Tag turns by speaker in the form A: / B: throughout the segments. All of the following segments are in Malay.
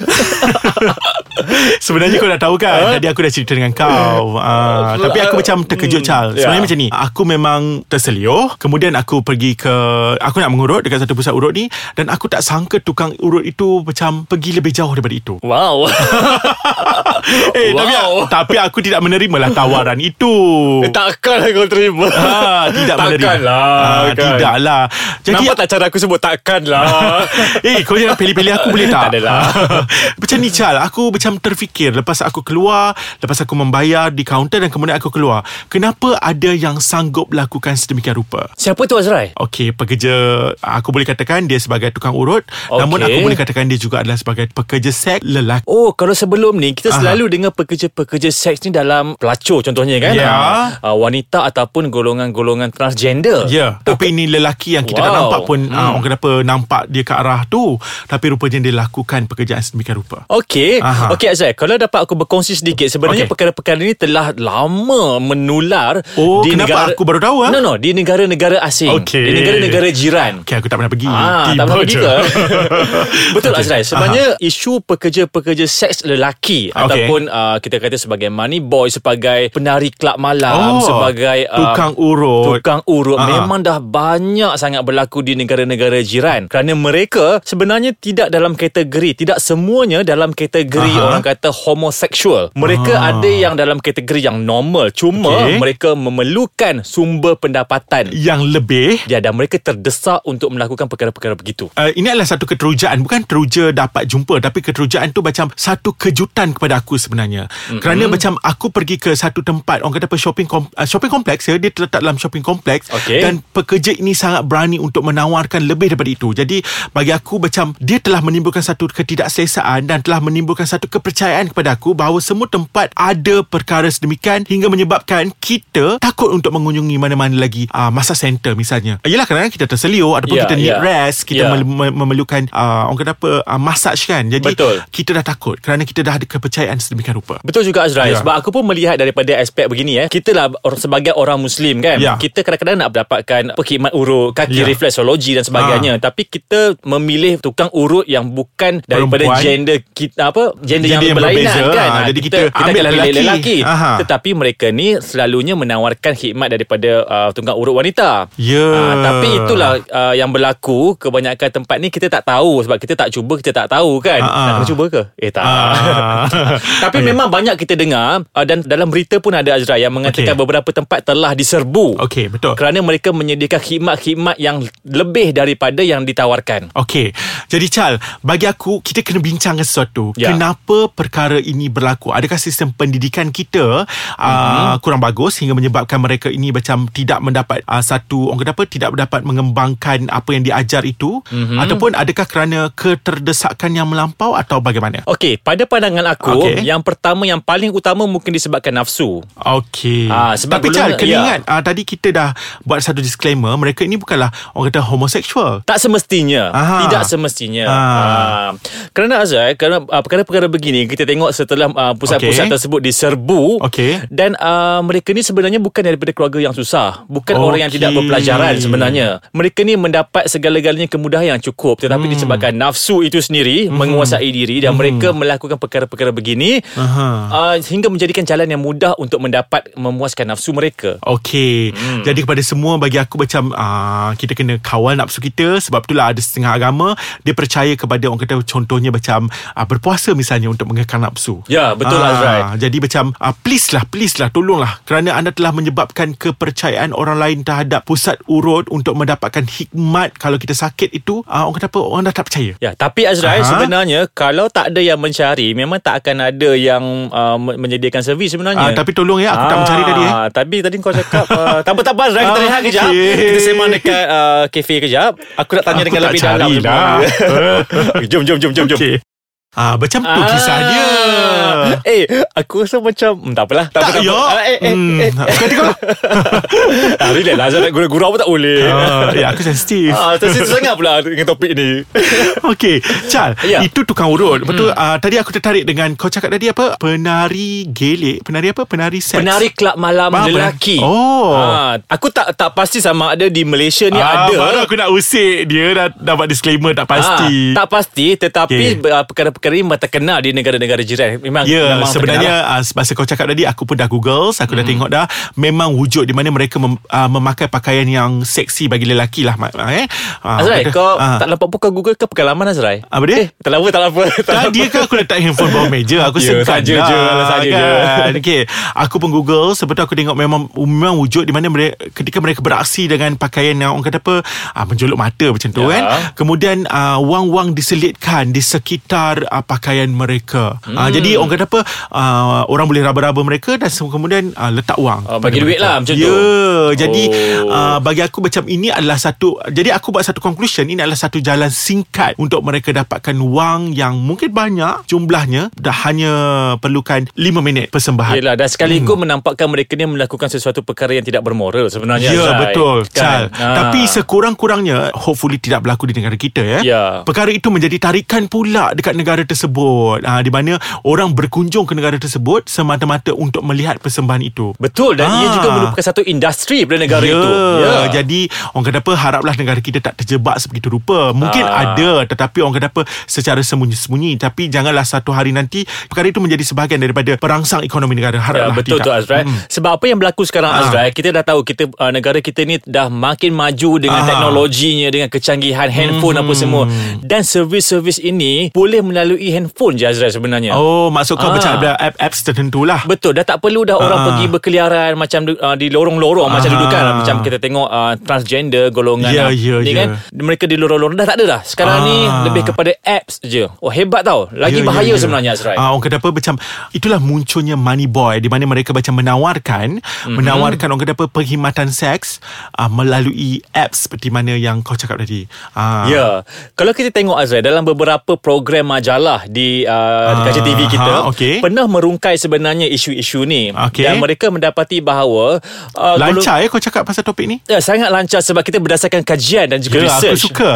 A: Sebenarnya kau dah tahu kan Tadi aku dah cerita dengan kau. Uh, Tapi aku macam terkejut Chal. Sebenarnya
B: ya.
A: macam ni Aku memang terseliuh Kemudian aku pergi ke Aku nak mengurut Dekat satu pusat urut ni Dan aku tak sangka Tukang urut itu Macam pergi lebih jauh daripada itu.
B: Wow.
A: Eh tapi,
B: Wow.
A: tapi aku tidak menerima lah tawaran itu.
B: Eh, Takkan kau terima.
A: Ha, tidak menerima.
B: Takkan lah
A: ha,
B: kan.
A: Tidak lah Jadi
B: Nampak tak cara aku sebut takkan lah
A: Eh kau jangan pilih-pilih aku boleh tak
B: Tak? adalah.
A: Macam ni Chal Aku macam terfikir Lepas aku keluar Lepas aku membayar Di kaunter Dan kemudian aku keluar Kenapa ada yang sanggup Lakukan sedemikian rupa
B: Siapa tu Azrai?
A: Okey, pekerja aku boleh katakan dia sebagai tukang urut, okay. namun aku boleh katakan dia juga adalah sebagai pekerja seks lelaki.
B: Oh, kalau sebelum ni kita
A: Aha.
B: selalu dengar pekerja-pekerja seks ni dalam pelacur contohnya kan?
A: Ya.
B: Ah, wanita ataupun golongan-golongan transgender.
A: Ya, tapi ini lelaki yang kita tak
B: Wow.
A: nampak pun
B: Hmm.
A: hmm. uh, orang kata apa nampak dia ke arah tu, tapi rupanya dia lakukan pekerjaan sedemikian rupa.
B: Okey.
A: Aha.
B: Okey Azrai, kalau dapat aku berkongsi sedikit sebenarnya
A: Okey.
B: perkara-perkara ini telah lama menular
A: Oh,
B: di
A: kenapa?
B: negara
A: Aku baru tahu, ah?
B: No no, di negara-negara asing.
A: Okey.
B: Di negara-negara jiran.
A: Okey, aku tak pernah pergi.
B: Ah, tak pernah pergi ke? Betul
A: Okey.
B: Azrai Sebenarnya isu pekerja-pekerja seks lelaki
A: Okey.
B: Ataupun uh, kita kata sebagai money boy Sebagai penari kelab malam
A: Oh,
B: Sebagai uh,
A: tukang urut.
B: Tukang urut
A: Ah, ah.
B: Memang dah banyak sangat berlaku Di negara-negara jiran Kerana mereka Sebenarnya tidak dalam kategori Tidak semuanya dalam kategori
A: Aha.
B: Orang kata homoseksual Mereka
A: Ah.
B: ada yang dalam kategori yang normal Cuma
A: Okey.
B: mereka memerlukan Sumber pendapatan
A: Yang lebih
B: Ya dan mereka terdesak Untuk melakukan perkara-perkara begitu
A: Uh, ini adalah satu keterujaan Bukan teruja dapat jumpa Tapi keterujaan tu macam Satu kejutan kepada aku sebenarnya mm-hmm. Kerana macam Aku pergi ke satu tempat Orang kata apa Shopping kom, uh, shopping kompleks ya Dia terletak dalam shopping kompleks
B: Okey.
A: Dan pekerja ini sangat berani Untuk menawarkan lebih daripada itu Jadi bagi aku macam Dia telah menimbulkan satu ketidakselesaan Dan telah menimbulkan satu kepercayaan kepada aku Bahawa semua tempat Ada perkara sedemikian Hingga menyebabkan Kita takut untuk mengunjungi Mana-mana lagi uh, Masa center misalnya Yelah kadang-kadang kita terseliur Ataupun
B: Ya,
A: kita need
B: ya.
A: rest Kita
B: Ya.
A: mel- mem- memerlukan uh, orang kata apa uh, massage kan jadi
B: Betul.
A: kita dah takut kerana kita dah ada kepercayaan sedemikian rupa
B: Betul juga Azrai
A: Ya.
B: Sebab aku pun melihat daripada aspek begini eh. Kita lah sebagai orang Muslim kan
A: Ya.
B: Kita kadang-kadang nak mendapatkan apa, Khidmat urut Kaki
A: Ya.
B: refleksologi dan sebagainya Tapi kita memilih tukang urut Yang bukan daripada
A: Perempuan.
B: Gender kita apa Gender,
A: Gender
B: yang,
A: yang
B: berlainan
A: berbeza.
B: kan
A: Ha, jadi kita
B: kita
A: ambil
B: pilih
A: lelaki.
B: lelaki
A: Aha.
B: Tetapi mereka ni Selalunya menawarkan khidmat Daripada uh, tukang urut wanita
A: Ya.
B: Ah, Tapi itulah uh, Yang berlaku Kebanyakan tempat ni Kita tak tahu Sebab kita tak cuba Kita tak tahu kan
A: Ah, ah.
B: Nak kena cuba ke? Eh tak
A: Ah.
B: Tapi
A: Okey.
B: memang banyak kita dengar uh, dan dalam berita pun ada Azra yang mengatakan
A: Okey.
B: beberapa tempat telah diserbu.
A: Okey, betul.
B: Kerana mereka menyediakan khidmat-khidmat yang lebih daripada yang ditawarkan.
A: Okey. Jadi Chal, bagi aku kita kena bincangkan sesuatu.
B: Ya.
A: Kenapa perkara ini berlaku? Adakah sistem pendidikan kita
B: Mhm.
A: uh, kurang bagus hingga menyebabkan mereka ini macam tidak mendapat uh, satu orang kata apa tidak dapat mengembangkan apa yang diajar itu
B: Mhm.
A: ataupun adakah kerana keterdesakan yang melampau atau bagaimana?
B: Okey, pada pandangan aku,
A: Okey.
B: yang pertama yang paling utama mungkin disebabkan nafsu.
A: Okey.
B: Ah, sebab
A: Tapi Chal, kena
B: ya.
A: ingat uh, tadi kita dah buat satu disclaimer, mereka ini bukanlah orang kata homoseksual.
B: Tak semestinya
A: Aha.
B: Tidak semestinya
A: Ah.
B: ah. Kerana Azhar Kerana uh, perkara-perkara begini Kita tengok setelah uh, Pusat-pusat
A: Okey.
B: tersebut diserbu
A: Okey.
B: Dan uh, mereka ni sebenarnya Bukan daripada keluarga yang susah Bukan
A: Okey.
B: orang yang tidak berpelajaran sebenarnya Mereka ni mendapat segala-galanya kemudahan yang cukup Tetapi
A: Hmm.
B: disebabkan nafsu itu sendiri Menguasai diri Dan mereka melakukan perkara-perkara begini
A: Aha.
B: uh, Sehingga menjadikan jalan yang mudah Untuk mendapat Memuaskan nafsu mereka
A: Okey. Hmm. Jadi kepada semua bagi aku macam uh, kita kena kawal nafsu kita sebab itulah ada setengah agama dia percaya kepada orang kata contohnya macam uh, berpuasa misalnya untuk mengekang nafsu.
B: Ya, betul,
A: Ah,
B: Azrai.
A: Jadi macam uh, please lah please lah tolonglah kerana anda telah menyebabkan kepercayaan orang lain terhadap pusat urut untuk mendapatkan hikmat kalau kita sakit itu uh, orang kata apa orang dah tak percaya.
B: Ya, tapi Azrael
A: Aha.
B: sebenarnya kalau tak ada yang mencari, memang tak akan ada yang uh, me- menyediakan servis sebenarnya.
A: Ah, tapi tolong ya aku tak mencari tadi eh.
B: Tapi tadi kau cakap uh, tak apa tak apa Azrael kita rehat kejap. Kita sembang dekat uh, kafe kejap. Aku nak tanya
A: Aku
B: dengan lebih dalam.
A: dah.
B: jom jom jom jom jom.
A: Okey. Ah macam tu
B: Ah,
A: kisah dia.
B: Eh Aku rasa macam hmm, Tak apalah Tak,
A: Tak,
B: apa,
A: ya.
B: Ah, Eh eh
A: Hmm,
B: eh,
A: Kata kau
B: Ah, Relax lah Azrael nak gurau-gurau pun tak boleh
A: Ah, Ya aku sensitif
B: Ah, Tersitu sangat pula Dengan topik ni
A: Okey, Chal,
B: Ya.
A: itu tukang urut. Betul. Uh, tadi aku tertarik dengan kau cakap tadi apa? Penari gelik, penari apa? Penari seks.
B: Penari kelab malam
A: Ah,
B: lelaki
A: Oh.
B: Ah, Aku tak tak pasti sama ada di Malaysia ni
A: Ah,
B: ada
A: Baru aku nak usik dia dah dapat disclaimer tak pasti.
B: Ah, tak pasti Tetapi okay. Ini Memang terkenal di negara-negara jiran Memang
A: Ya,
B: memang
A: sebenarnya uh, masa kau cakap tadi aku pun dah Google, aku dah tengok dah memang wujud di mana mereka mem, uh, memakai pakaian yang seksi bagi lelaki lah eh. Uh,
B: Azrai
A: mereka-
B: kau
A: ah.
B: tak nampak buka Google ke pengalaman Azrai
A: Apa dia?
B: Eh tak apa tak apa tak
A: dia kan aku letak handphone bawah meja Aku
B: Ya,
A: segan
B: saja je, saja je.
A: kan? Okay Aku pun google Sebab tu aku tengok Memang memang wujud Di mana mereka, ketika mereka beraksi Dengan pakaian yang Orang kata apa ah, Menjolok mata macam tu
B: Ya.
A: kan Kemudian ah, Wang-wang diselitkan Di sekitar ah, pakaian mereka
B: Hmm.
A: ah, Jadi orang kata apa ah, Orang boleh raba-raba mereka Dan kemudian ah, Letak wang pada
B: bagi duit
A: mereka.
B: lah, macam tu.
A: Ya Jadi
B: Oh.
A: ah, Bagi aku macam Ini adalah satu Jadi aku buat satu conclusion Ini adalah satu jalan singkat Untuk mereka dapatkan wang Yang mungkin banyak Jumlahnya Dah hanya Perlukan 5 minit persembahan
B: Yelah dan sekaligus hmm. menampakkan mereka ni melakukan sesuatu perkara yang tidak bermoral sebenarnya
A: Ya
B: Azrai.
A: betul Chal
B: Ah.
A: Tapi sekurang-kurangnya Hopefully tidak berlaku di negara kita ya.
B: Ya.
A: Perkara itu menjadi tarikan pula Dekat negara tersebut ha, Di mana Orang berkunjung ke negara tersebut Semata-mata untuk melihat persembahan itu
B: Betul dan ia
A: Ah.
B: juga merupakan satu industri pada negara
A: ya,
B: itu.
A: Jadi orang kata apa Haraplah negara kita tak terjebak sebegitu rupa Mungkin
B: Ah.
A: ada Tetapi orang kata apa Secara sembunyi-sembunyi Tapi janganlah satu hari nanti Perkara itu menjadi sebahagian daripada Perangsang ekonomi negara
B: Ya,
A: Haraplah
B: betul
A: tidak
B: tu Azrai. Hmm. Sebab apa yang berlaku sekarang
A: Ah.
B: Azrai, kita dah tahu kita uh, negara kita ni dah makin maju dengan
A: Ah.
B: teknologinya dengan kecanggihan handphone apa semua. Dan servis-servis ini boleh melalui handphone je Azrai sebenarnya.
A: Oh maksud kau
B: Ah.
A: macam ada app-apps tertentu lah
B: Betul dah tak perlu dah orang
A: Ah.
B: pergi berkeliaran macam uh, di lorong-lorong macam
A: Ah.
B: dulu kan macam kita tengok uh, transgender golongan uh,
A: ya,
B: ni
A: ya.
B: kan mereka di lorong-lorong dah tak ada dah. Sekarang ni
A: Ah.
B: lebih kepada apps je. Oh hebat tau. Lagi
A: Ya,
B: bahaya
A: ya, ya.
B: sebenarnya Azrai.
A: Ah, orang kata apa macam itulah munculnya money boy di mana mereka macam menawarkan mm-hmm. menawarkan orang kata apa perkhidmatan seks ah, melalui apps seperti mana yang kau cakap tadi. Ah.
B: Ya, kalau kita tengok Azrai dalam beberapa program majalah di uh,
A: Ah,
B: kaca TV kita
A: ha, okey.
B: pernah merungkai sebenarnya isu-isu ni
A: Okey.
B: dan mereka mendapati bahawa uh,
A: Lancar ya kau cakap pasal topik ni?
B: Ya, sangat lancar sebab kita berdasarkan kajian dan juga
A: aku
B: research.
A: suka.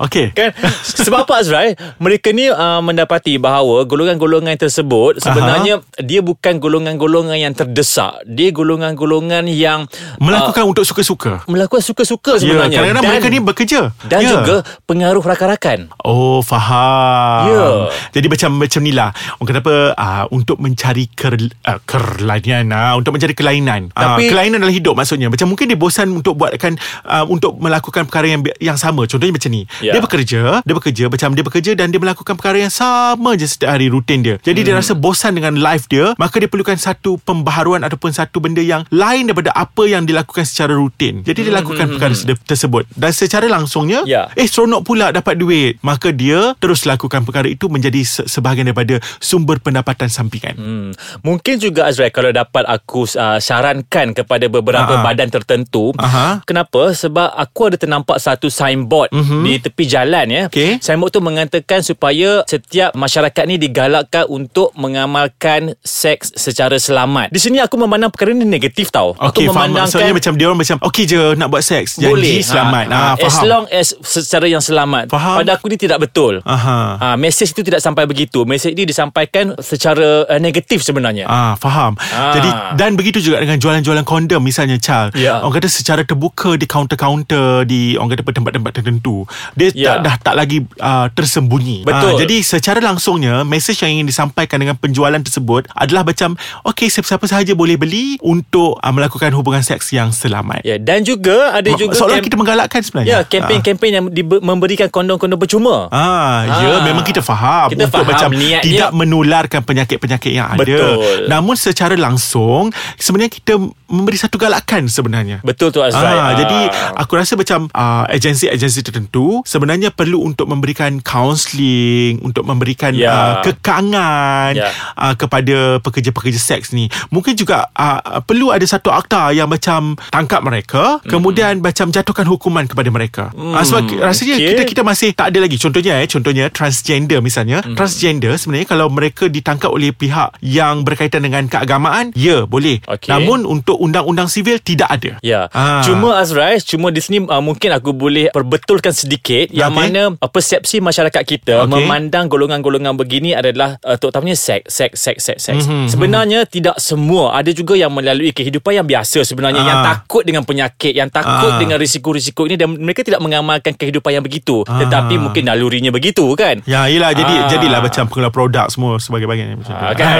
A: Okey.
B: Kan? Sebab apa Azrai? Mereka ni uh, mendapati bahawa golongan-golongan tersebut sebenarnya dia bukan golongan-golongan yang terdesak. Dia golongan-golongan yang
A: Melakukan untuk suka-suka.
B: uh, melakukan suka-suka
A: Ya,
B: sebenarnya.
A: kadang-kadang mereka ni bekerja.
B: dan
A: ya.
B: juga pengaruh rakan-rakan.
A: Oh faham
B: Ya.
A: Jadi macam macam ni lah. Orang kata apa? Uh, Untuk mencari ker, uh, Kerlainan uh, Untuk mencari kelainan.
B: Tapi-
A: uh, Kelainan dalam hidup maksudnya. Macam mungkin dia bosan Untuk buatkan uh, Untuk melakukan perkara yang yang sama. Contohnya macam ni.
B: Ya.
A: Dia bekerja Dia bekerja Macam dia bekerja Dan dia melakukan perkara yang sama je Setiap hari rutin dia. Jadi
B: Hmm.
A: dia rasa bosan dengan life dia Maka dia perlukan satu pembaharuan Ataupun satu benda yang Lain daripada apa yang dilakukan secara rutin. Jadi dia lakukan perkara tersebut. Dan secara langsungnya
B: Hmm, Ya.
A: Eh seronok pula dapat duit. Maka dia terus lakukan perkara itu Menjadi se- sebahagian daripada Sumber pendapatan sampingan
B: Hmm. Mungkin juga Azrai kalau dapat aku uh, sarankan kepada beberapa
A: Aha.
B: badan tertentu.
A: Aha.
B: Kenapa? Sebab aku ada ternampak satu signboard
A: Mhm.
B: di tepi jalan ya.
A: Okey.
B: Signboard tu mengatakan supaya setiap masyarakat ni digalakkan untuk mengamalkan seks secara selamat. Di sini aku memandang perkara ni negatif tau. aku
A: Okey faham
B: memandangkan
A: Maksudnya macam Dia orang macam Okey je nak buat seks Janji
B: boleh
A: selamat
B: ha,
A: ah,
B: As
A: Faham
B: long as secara yang selamat.
A: Faham.
B: Pada aku ni tidak betul.
A: Aha.
B: Ah, mesej itu tidak sampai begitu. Mesej ini disampaikan secara uh, negatif sebenarnya.
A: Ah, faham.
B: Ah.
A: Jadi dan begitu juga dengan jualan-jualan kondom misalnya Chal.
B: Ya.
A: Orang kata secara terbuka di kaunter-kaunter di orang kata tempat-tempat tertentu. Dia
B: Ya.
A: tak, dah tak lagi uh, tersembunyi.
B: Betul.
A: Ah, jadi secara langsungnya mesej yang ingin disampaikan dengan penjualan tersebut adalah macam okey siapa-siapa sahaja boleh beli untuk uh, melakukan hubungan seks yang selamat.
B: Ya, dan juga ada
A: Ma-
B: juga kem-
A: kita menggalakkan sebenarnya.
B: Ya, kempen-kempen yang dibe- memberikan kondom-kondom percuma.
A: Ah, ya
B: Ah.
A: memang kita faham
B: Kita
A: untuk
B: faham
A: macam
B: niat
A: tidak
B: dia.
A: menularkan penyakit-penyakit yang ada.
B: Betul.
A: Namun secara langsung sebenarnya kita memberi satu galakan sebenarnya.
B: Betul tu Azrai.
A: Ah,
B: Ah.
A: jadi aku rasa macam uh, agensi-agensi tertentu sebenarnya perlu untuk memberikan counselling, untuk memberikan
B: Ya.
A: uh, kekangan
B: Ya.
A: uh, kepada pekerja-pekerja seks ni. Mungkin juga uh, perlu ada satu akta yang macam tangkap mereka, kemudian macam jatuhkan hukuman kepada mereka. Hmm. Uh, sebab rasanya
B: okey.
A: kita kita masih tak ada lagi. Contohnya eh, contohnya transgender misalnya.
B: Hmm.
A: Transgender sebenarnya kalau mereka ditangkap oleh pihak yang berkaitan dengan keagamaan, ya boleh.
B: Okey.
A: Namun untuk undang-undang sivil tidak ada.
B: Ya.
A: Ah.
B: Cuma Azrais, cuma di sini uh, mungkin aku boleh perbetulkan sedikit yang
A: Okey.
B: mana uh, persepsi masyarakat kita
A: Okey.
B: memandang golongan-golongan begini adalah uh, terutamanya seks, seks, seks, seks, seks.
A: Mhm,
B: Sebenarnya tidak semua. Ada juga yang melalui kehidupan yang biasa sebenarnya
A: Ah.
B: yang takut dengan penyakit, yang takut
A: Ah.
B: dengan risiko-risiko ini dan mereka tidak mengamalkan kehidupan yang begitu.
A: Ah.
B: Tetapi mungkin nalurinya begitu kan?
A: Ya, yelah jadi
B: Ah.
A: jadilah macam pengeluar produk semua sebagai bagian macam tu.
B: Ah, kan?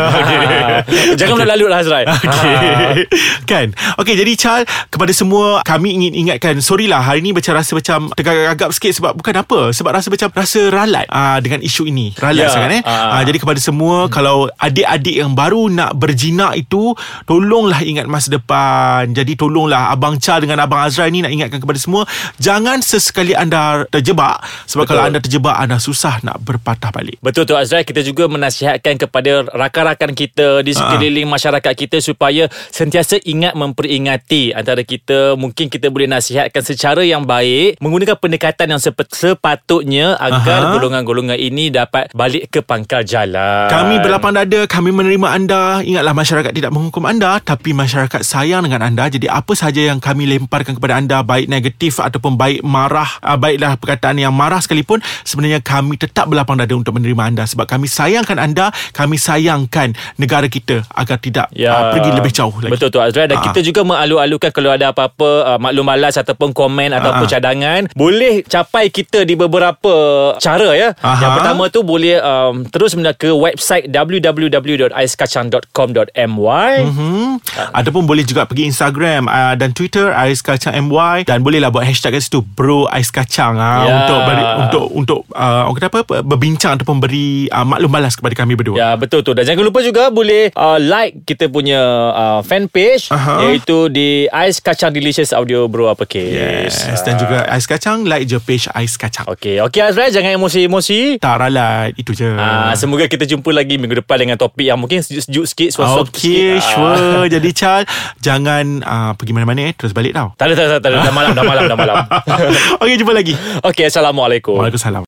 B: Jangan berlalu lah Azrai.
A: Okay. kan Okay jadi Chal Kepada semua Kami ingin ingatkan Sorry lah hari ni macam rasa macam Tergagap-gagap sikit Sebab bukan apa Sebab rasa macam Rasa ralat uh, Dengan isu ini Ralat
B: Ya,
A: sangat eh
B: ah.
A: uh, Jadi kepada semua Kalau adik-adik yang baru Nak berjinak itu Tolonglah ingat masa depan Jadi tolonglah Abang Chal dengan Abang Azrai ni Nak ingatkan kepada semua Jangan sesekali anda terjebak Sebab
B: Betul.
A: kalau anda terjebak Anda susah nak berpatah balik.
B: Betul tu Azrai. Kita juga menasihatkan kepada rakan-rakan kita Di sekeliling masyarakat kita Supaya sentiasa ingat memperingati. Antara kita Mungkin kita boleh nasihatkan secara yang baik Menggunakan pendekatan yang sepatutnya Agar
A: Aha.
B: golongan-golongan ini dapat balik ke pangkal jalan.
A: Kami berlapang dada Kami menerima anda. Ingatlah masyarakat tidak menghukum anda Tapi masyarakat sayang dengan anda. Jadi apa sahaja yang kami lemparkan kepada anda Baik negatif ataupun baik marah uh, Baiklah perkataan yang marah sekalipun Sebenarnya kami tetap berlapang dada untuk menerima anda Sebab kami sayangkan anda Kami sayangkan negara kita Agar tidak uh, pergi lebih jauh lagi
B: Betul tu Azrai Dan
A: Ah.
B: kita juga mengalu-alukan Kalau ada apa-apa uh, Maklum balas Ataupun komen Ataupun cadangan Boleh capai kita Di beberapa cara ya
A: Aha.
B: Yang pertama tu Boleh um, terus menda ke website www.aiskacang.com.my
A: Hmm. Ataupun boleh juga pergi Instagram uh, dan Twitter Ais Kacang MY dan bolehlah buat hashtag kat situ Bro Ais Kacang uh,
B: Ya.
A: untuk beri, untuk untuk uh, orang kata apa berbincang ataupun beri uh, maklum balas kepada kami berdua.
B: Ya betul tu Dan jangan lupa juga Boleh uh, like kita punya uh, fan page
A: Aha.
B: Iaitu di Ais Kacang Delicious Audio Bro Uppercase
A: Yes Dan juga Ais Kacang Like je page Ais Kacang
B: Okey Okey Azrai Jangan emosi-emosi
A: Tak ralat Itu je
B: Ah, semoga kita jumpa lagi minggu depan dengan topik yang mungkin sejuk-sejuk sikit, suasana
A: Okay.
B: Ah.
A: sure Jadi Chal Jangan uh, pergi mana-mana eh Terus balik tau
B: Tak ada, tak ada, tak ada. Dah malam, dah malam, dah malam.
A: Okay jumpa lagi
B: Okey, Assalamualaikum.
A: Waalaikumsalam